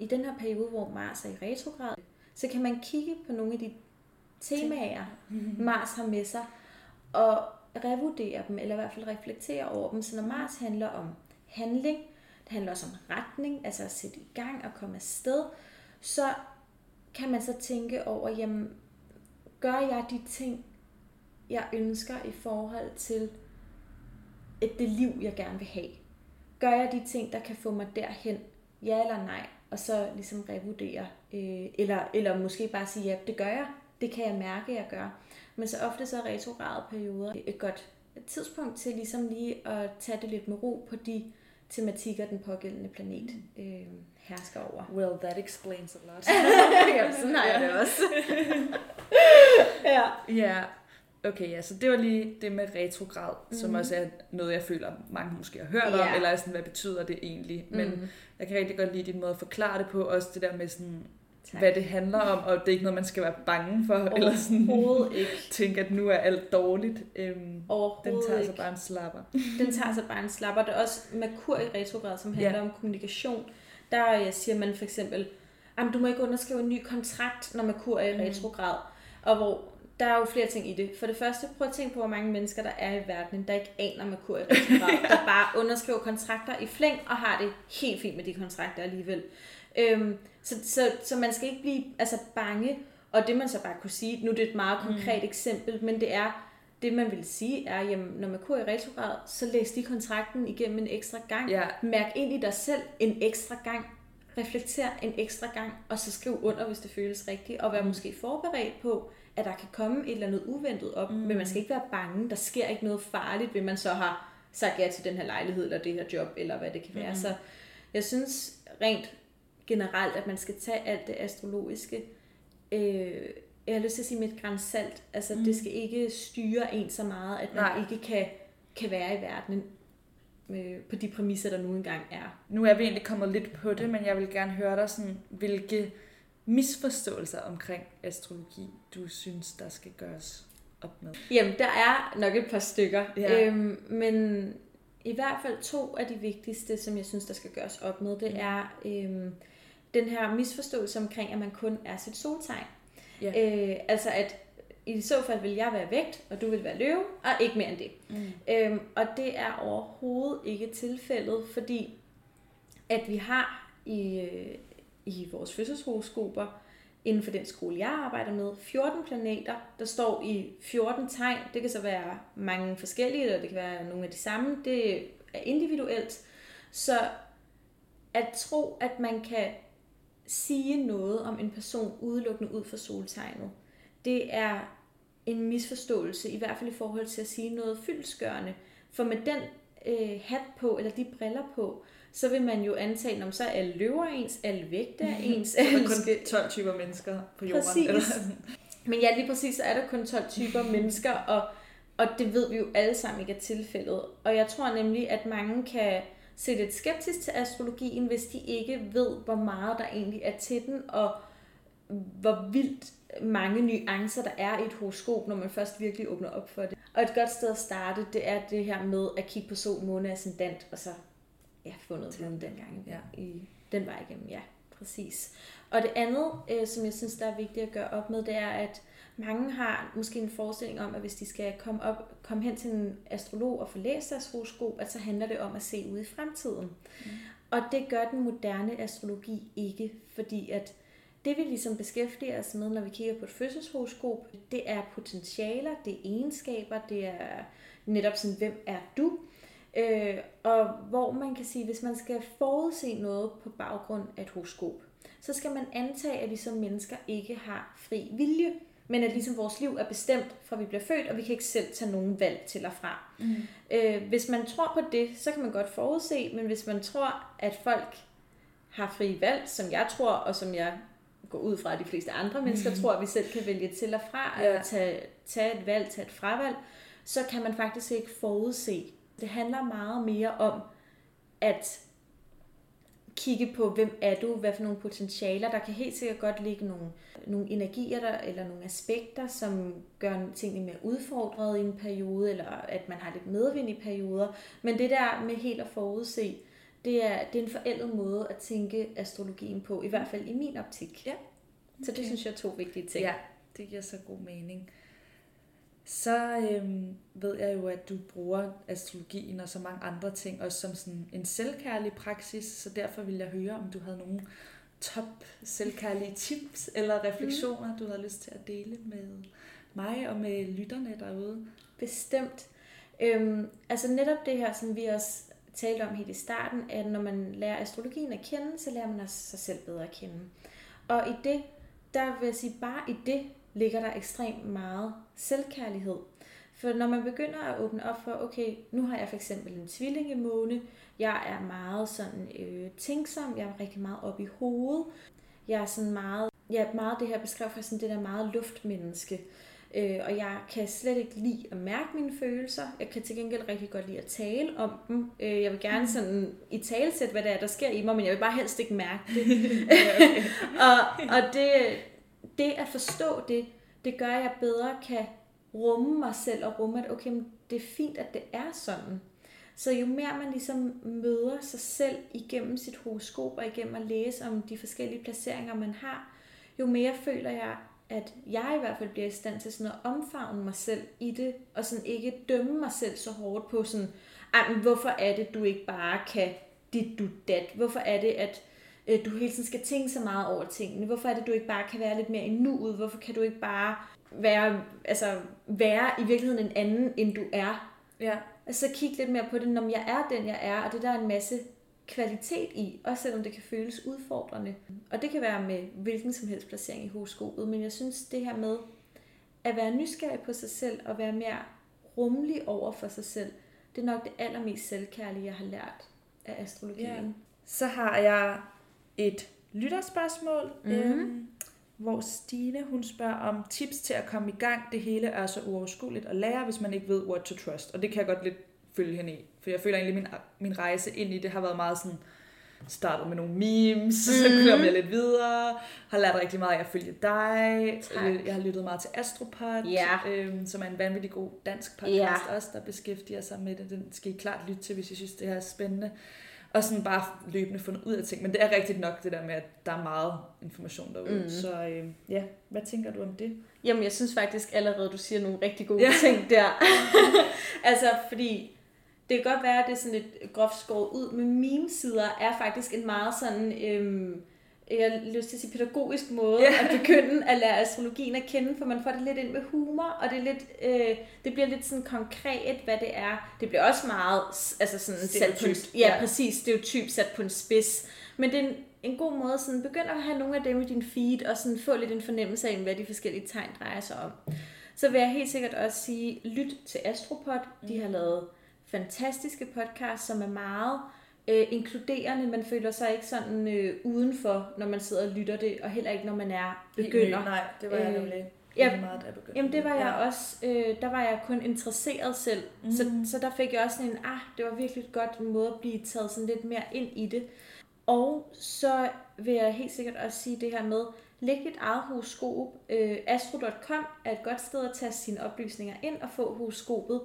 i den her periode, hvor Mars er i retrograd, så kan man kigge på nogle af de temaer, Mars har med sig, og revurdere dem, eller i hvert fald reflektere over dem. Så når Mars handler om handling, det handler også om retning, altså at sætte i gang og komme afsted, så kan man så tænke over, jamen, gør jeg de ting, jeg ønsker i forhold til et, det liv, jeg gerne vil have? Gør jeg de ting, der kan få mig derhen? Ja eller nej? Og så ligesom revurdere. Øh, eller, eller måske bare sige, ja, det gør jeg. Det kan jeg mærke, jeg gør. Men så ofte så er retrograde perioder et godt tidspunkt til ligesom lige at tage det lidt med ro på de tematikker, den pågældende planet øh, hersker over. Well, that explains a lot. ja, sådan har jeg det også. ja. Ja, okay, ja, så det var lige det med retrograd, mm. som mhm. også er noget, jeg føler, mange måske har hørt ja. om, eller sådan, hvad betyder det egentlig? Men mm. jeg kan rigtig godt lide din måde at forklare det på, også det der med sådan, Tak. hvad det handler om, og det er ikke noget, man skal være bange for, eller sådan ikke. tænke, at nu er alt dårligt. Øhm, den tager sig bare en slapper. Den tager sig bare en slapper. Det er også Merkur i retrograd, som handler ja. om kommunikation. Der øh, siger man for eksempel, du må ikke underskrive en ny kontrakt, når Merkur er i mm. retrograd. Og hvor der er jo flere ting i det. For det første, prøv at tænke på, hvor mange mennesker der er i verden, der ikke aner Merkur i retrograd, der bare underskriver kontrakter i flæng og har det helt fint med de kontrakter alligevel. Øhm, så, så, så man skal ikke blive altså, bange, og det man så bare kunne sige, nu det er et meget mm. konkret mm. eksempel, men det er, det man vil sige er, jamen, når man kører i retrograd, så læs de kontrakten igennem en ekstra gang. Ja. Mærk ind i dig selv en ekstra gang. Reflekter en ekstra gang, og så skriv under, hvis det føles rigtigt, og vær mm. måske forberedt på, at der kan komme et eller andet uventet op, mm. men man skal ikke være bange. Der sker ikke noget farligt, ved man så har sagt ja til den her lejlighed, eller det her job, eller hvad det kan være. Mm. Så jeg synes rent generelt, at man skal tage alt det astrologiske, øh, jeg har lyst til at sige med et græns salt. Altså, mm. det skal ikke styre en så meget, at man Nej. ikke kan, kan være i verden øh, på de præmisser, der nu engang er. Nu er vi egentlig kommet lidt på det, men jeg vil gerne høre dig sådan, hvilke misforståelser omkring astrologi, du synes, der skal gøres op med? Jamen, der er nok et par stykker. Ja. Øhm, men i hvert fald to af de vigtigste, som jeg synes, der skal gøres op med, det mm. er øhm, den her misforståelse omkring, at man kun er sit soltegn. Ja. Øh, altså at i så fald vil jeg være vægt, og du vil være løve, og ikke mere end det. Mm. Øhm, og det er overhovedet ikke tilfældet, fordi at vi har i, øh, i vores fødselshoroskoper, inden for den skole, jeg arbejder med, 14 planeter, der står i 14 tegn. Det kan så være mange forskellige, eller det kan være nogle af de samme. Det er individuelt. Så at tro, at man kan sige noget om en person udelukkende ud fra soltegnet, det er en misforståelse, i hvert fald i forhold til at sige noget fyldskørende. For med den øh, hat på, eller de briller på, så vil man jo antage, om så er alle løver ens, alle vægte er ens. så er kun 12 typer mennesker på jorden. Præcis. Eller? Men ja, lige præcis, så er der kun 12 typer mennesker, og, og det ved vi jo alle sammen ikke er tilfældet. Og jeg tror nemlig, at mange kan se lidt skeptisk til astrologien, hvis de ikke ved, hvor meget der egentlig er til den, og hvor vildt mange nuancer der er i et horoskop, når man først virkelig åbner op for det. Og et godt sted at starte, det er det her med at kigge på sol, måne, ascendant, og så ja, fundet den dengang ja. i den vej igennem. Ja, præcis. Og det andet, øh, som jeg synes, der er vigtigt at gøre op med, det er, at mange har måske en forestilling om, at hvis de skal komme, op, komme hen til en astrolog og få læst deres horoskop, at så handler det om at se ud i fremtiden. Mm. Og det gør den moderne astrologi ikke, fordi at det vi ligesom beskæftiger os med, når vi kigger på et fødselshoroskop, det er potentialer, det er egenskaber, det er netop sådan, hvem er du? Øh, og hvor man kan sige, hvis man skal forudse noget på baggrund af et horoskop, så skal man antage, at vi som mennesker ikke har fri vilje, men at ligesom vores liv er bestemt fra vi bliver født, og vi kan ikke selv tage nogen valg til og fra. Mm. Øh, hvis man tror på det, så kan man godt forudse, men hvis man tror, at folk har fri valg, som jeg tror, og som jeg går ud fra, at de fleste andre mennesker mm. tror, at vi selv kan vælge til og fra, ja. og tage, tage et valg, tage et fravalg, så kan man faktisk ikke forudse. Det handler meget mere om at kigge på, hvem er du, hvad for nogle potentialer. Der kan helt sikkert godt ligge nogle, nogle energier der, eller nogle aspekter, som gør tingene mere udfordret i en periode, eller at man har lidt medvind i perioder. Men det der med helt at forudse, det er, det er en forældet måde at tænke astrologien på, i hvert fald i min optik. Ja. Okay. Så det synes jeg er to vigtige ting. Ja, det giver så god mening. Så øhm, ved jeg jo, at du bruger astrologien og så mange andre ting, også som sådan en selvkærlig praksis, så derfor vil jeg høre, om du havde nogle top selvkærlige tips eller refleksioner, mm. du havde lyst til at dele med mig og med lytterne derude. Bestemt. Øhm, altså netop det her, som vi også talte om helt i starten, at når man lærer astrologien at kende, så lærer man også sig selv bedre at kende. Og i det, der vil jeg sige, bare i det ligger der ekstremt meget selvkærlighed. For når man begynder at åbne op for, okay, nu har jeg for eksempel en tvillingemåne, jeg er meget sådan øh, tænksom, jeg er rigtig meget op i hovedet, jeg er sådan meget, ja, meget det her beskrevet for sådan det der meget luftmenneske. Øh, og jeg kan slet ikke lide at mærke mine følelser. Jeg kan til gengæld rigtig godt lide at tale om dem. Øh, jeg vil gerne mm. sådan i talesætte, hvad det er, der sker i mig, men jeg vil bare helst ikke mærke det. og og det, det at forstå det, det gør, at jeg bedre kan rumme mig selv og rumme, at okay, men det er fint, at det er sådan. Så jo mere man ligesom møder sig selv igennem sit horoskop og igennem at læse om de forskellige placeringer, man har, jo mere føler jeg, at jeg i hvert fald bliver i stand til sådan at omfavne mig selv i det, og sådan ikke dømme mig selv så hårdt på sådan, Ej, men hvorfor er det, du ikke bare kan dit, du, dat? Hvorfor er det, at øh, du hele tiden skal tænke så meget over tingene? Hvorfor er det, du ikke bare kan være lidt mere i nuet? Hvorfor kan du ikke bare være, altså, være i virkeligheden en anden, end du er? Ja. Altså kigge lidt mere på det, når jeg er den, jeg er, og det der er en masse kvalitet i, også selvom det kan føles udfordrende. Og det kan være med hvilken som helst placering i horoskopet, men jeg synes det her med at være nysgerrig på sig selv og være mere rummelig over for sig selv, det er nok det allermest selvkærlige, jeg har lært af astrologien. Ja. Så har jeg et lytterspørgsmål, mm-hmm. øhm, hvor Stine hun spørger om tips til at komme i gang. Det hele er så uoverskueligt at lære, hvis man ikke ved what to trust. Og det kan jeg godt lidt følge hende i. For jeg føler egentlig, at min, min rejse ind i det har været meget sådan, startet med nogle memes, mm. så kom jeg lidt videre, har lært rigtig meget af at følge dig, tak. jeg har lyttet meget til Astropod, ja. øhm, som er en vanvittig god dansk podcast ja. også, der beskæftiger sig med det. Den skal I klart lytte til, hvis I synes, det her er spændende. Og sådan bare løbende fundet ud af ting. Men det er rigtigt nok det der med, at der er meget information derude. Mm. Så øh, ja, hvad tænker du om det? Jamen, jeg synes faktisk allerede, du siger nogle rigtig gode ja. ting der. altså, fordi det kan godt være, at det er sådan lidt groft skåret ud, men mine sider er faktisk en meget sådan, øhm, jeg har lyst til at sige pædagogisk måde yeah. at begynde at lære astrologien at kende, for man får det lidt ind med humor, og det, er lidt, øh, det bliver lidt sådan konkret, hvad det er. Det bliver også meget altså sådan sat på en, ja, ja, præcis, stereotyp sat på en spids. Men det er en, en god måde sådan begynde at have nogle af dem i din feed, og sådan få lidt en fornemmelse af, hvad de forskellige tegn drejer sig om. Så vil jeg helt sikkert også sige, lyt til Astropod. De har mm. lavet fantastiske podcast, som er meget øh, inkluderende. Man føler sig ikke sådan øh, udenfor, når man sidder og lytter det, og heller ikke, når man er begynder. Nej, det var jeg øh, nemlig. Ja, meget, begyndte. Jamen det var jeg ja. også, øh, der var jeg kun interesseret selv, mm. så, så der fik jeg også sådan en, ah, det var virkelig godt måde at blive taget sådan lidt mere ind i det. Og så vil jeg helt sikkert også sige det her med, læg dit eget horoskop. Øh, astro.com er et godt sted at tage sine oplysninger ind og få horoskopet.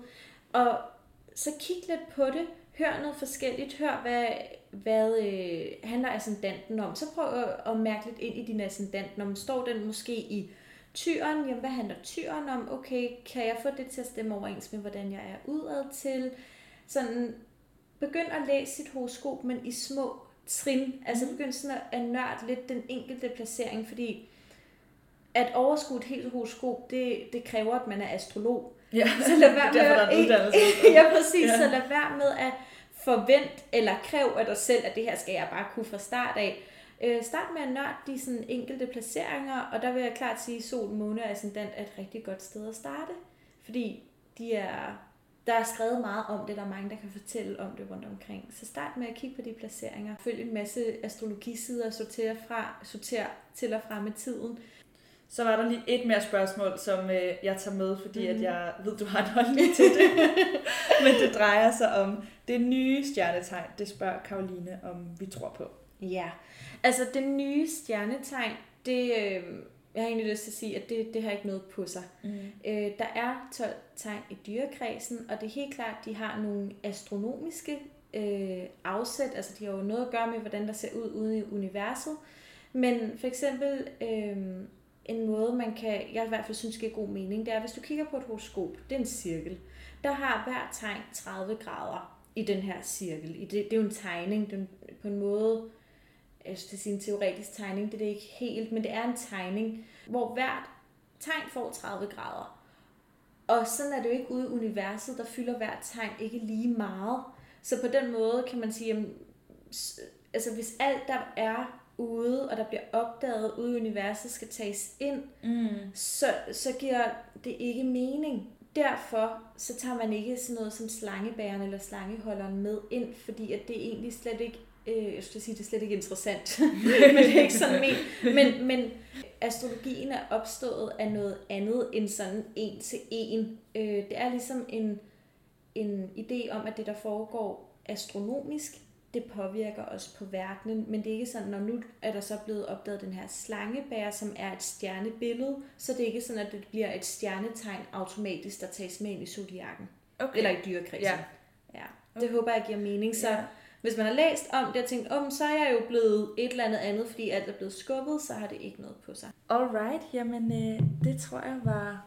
Og så kig lidt på det, hør noget forskelligt, hør hvad, hvad øh, handler ascendanten om, så prøv at, at mærke lidt ind i din ascendant, når man står den måske i tyren, jamen hvad handler tyren om, okay, kan jeg få det til at stemme overens med, hvordan jeg er udad til, sådan, begynd at læse sit horoskop, men i små trin, altså mhm. begynd sådan at, at nørde lidt den enkelte placering, fordi at overskue et helt horoskop, det, det kræver, at man er astrolog. Ja, Så lad være med derfor, der er at, en uddannelse. ja, præcis. Ja. Ja. Så lad være med at forvente eller kræve af dig selv, at det her skal jeg bare kunne fra start af. Øh, start med at nørde de sådan enkelte placeringer, og der vil jeg klart sige, at sol, måne og ascendant er et rigtig godt sted at starte. Fordi de er, der er skrevet meget om det, der er mange, der kan fortælle om det rundt omkring. Så start med at kigge på de placeringer. Følg en masse astrologisider, sortere, fra, sorter til og fra med tiden. Så var der lige et mere spørgsmål, som øh, jeg tager med, fordi mm. at Mhm. jeg ved, du har en holdning til det. Men det drejer sig om det nye stjernetegn. Det spørger Karoline, om vi tror på. Ja, altså det nye stjernetegn, det, øh, jeg har egentlig lyst til at sige, at det, det har ikke noget på sig. Mm. Øh, der er 12 tegn i dyrekredsen, og det er helt klart, at de har nogle astronomiske øh, afsæt, altså de har jo noget at gøre med, hvordan der ser ud ude i universet. Men for eksempel øh, en måde, man kan, jeg i hvert fald synes giver god mening, det er, hvis du kigger på et horoskop, det er en cirkel, der har hver tegn 30 grader i den her cirkel. I det, det er jo en tegning, den, på en måde, jeg skal sige en teoretisk tegning, det er det ikke helt, men det er en tegning, hvor hvert tegn får 30 grader. Og sådan er det jo ikke ude i universet, der fylder hvert tegn ikke lige meget. Så på den måde kan man sige, at altså hvis alt der er ude, og der bliver opdaget ude i universet, skal tages ind, Mm. så, så giver det ikke mening. Derfor så tager man ikke sådan noget som slangebæren eller slangeholderen med ind, fordi at det er egentlig slet ikke, øh, jeg skulle sige, det er slet ikke interessant, men det er ikke sådan men, men, men astrologien er opstået af noget andet end sådan en til en. Øh, det er ligesom en, en idé om, at det der foregår astronomisk, det påvirker os på verdenen, men det er ikke sådan, når nu er der så blevet opdaget den her slangebær, som er et stjernebillede, så det er ikke sådan, at det bliver et stjernetegn automatisk, der tages med ind i zodiakken, Okay. eller i dyrekredsen. Ja. ja. Det Okay. håber jeg giver mening. Så Ja. hvis man har læst om det og tænkt, om så er jeg jo blevet et eller andet andet, fordi alt er blevet skubbet, så har det ikke noget på sig. Alright, jamen øh, det tror jeg var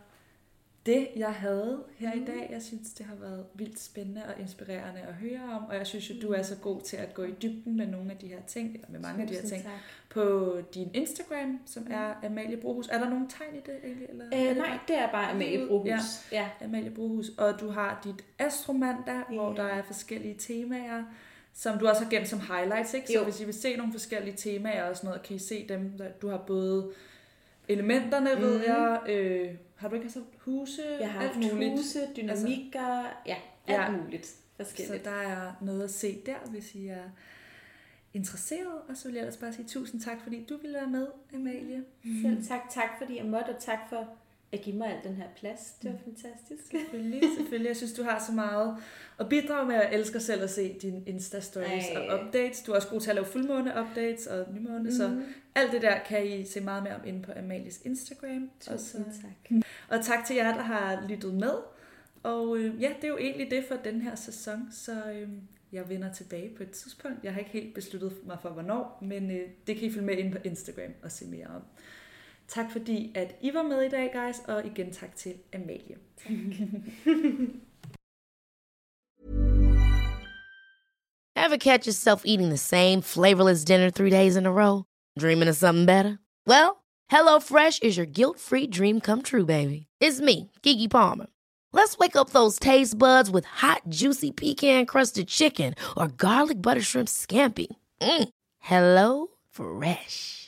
det, jeg havde her i dag. Jeg synes, det har været vildt spændende og inspirerende at høre om, og jeg synes jo, du er så god til at gå i dybden med nogle af de her ting, eller med mange af de her ting, tak. på din Instagram, som er Amalie Brohus. Er der nogen tegn i det egentlig? Eller er Øh, det nej, bare det er bare Amalie Brohus. Ja. Ja. Amalie Brohus, og du har dit astromandag, Ja. hvor der er forskellige temaer, som du også har gemt som highlights, ikke? Så Jo. hvis I vil se nogle forskellige temaer og sådan noget, kan I se dem. Du har både elementerne, mm. ved jeg. Øh, har du ikke altså huse? Jeg har alt haft muligt. huse, dynamikker, ja, alt Ja. muligt Så forskelligt. der er noget at se der, hvis I er interesseret. Og så vil jeg ellers bare sige tusind tak, fordi du ville være med, Amalie. Selv tak, tak fordi jeg måtte, og tak for at give mig al den her plads. Det var fantastisk. Selvfølgelig, selvfølgelig. Jeg synes, du har så meget at bidrage med. Jeg elsker selv at se dine Insta-stories Ej. og updates. Du er også god til at lave fuldmåne-updates og nymåne, mm. så Mhm. alt det der kan I se meget mere om inde på Amalies Instagram. Og, Tusind tak. og tak til jer, der har lyttet med. Og øh, ja, det er jo egentlig det for den her sæson, så øh, jeg vender tilbage på et tidspunkt. Jeg har ikke helt besluttet mig for, hvornår, men øh, det kan I følge med ind på Instagram og se mere om. Tak fordi, at I var med i dag, guys, og igen tak til Amalie. Ever catch yourself eating the same flavorless dinner three days in a row? Dreaming of something better? Well, Hello Fresh is your guilt-free dream come true, baby. It's me, Kiki Palmer. Let's wake up those taste buds with hot, juicy pecan-crusted chicken or garlic butter shrimp scampi. Mm. Hello Fresh.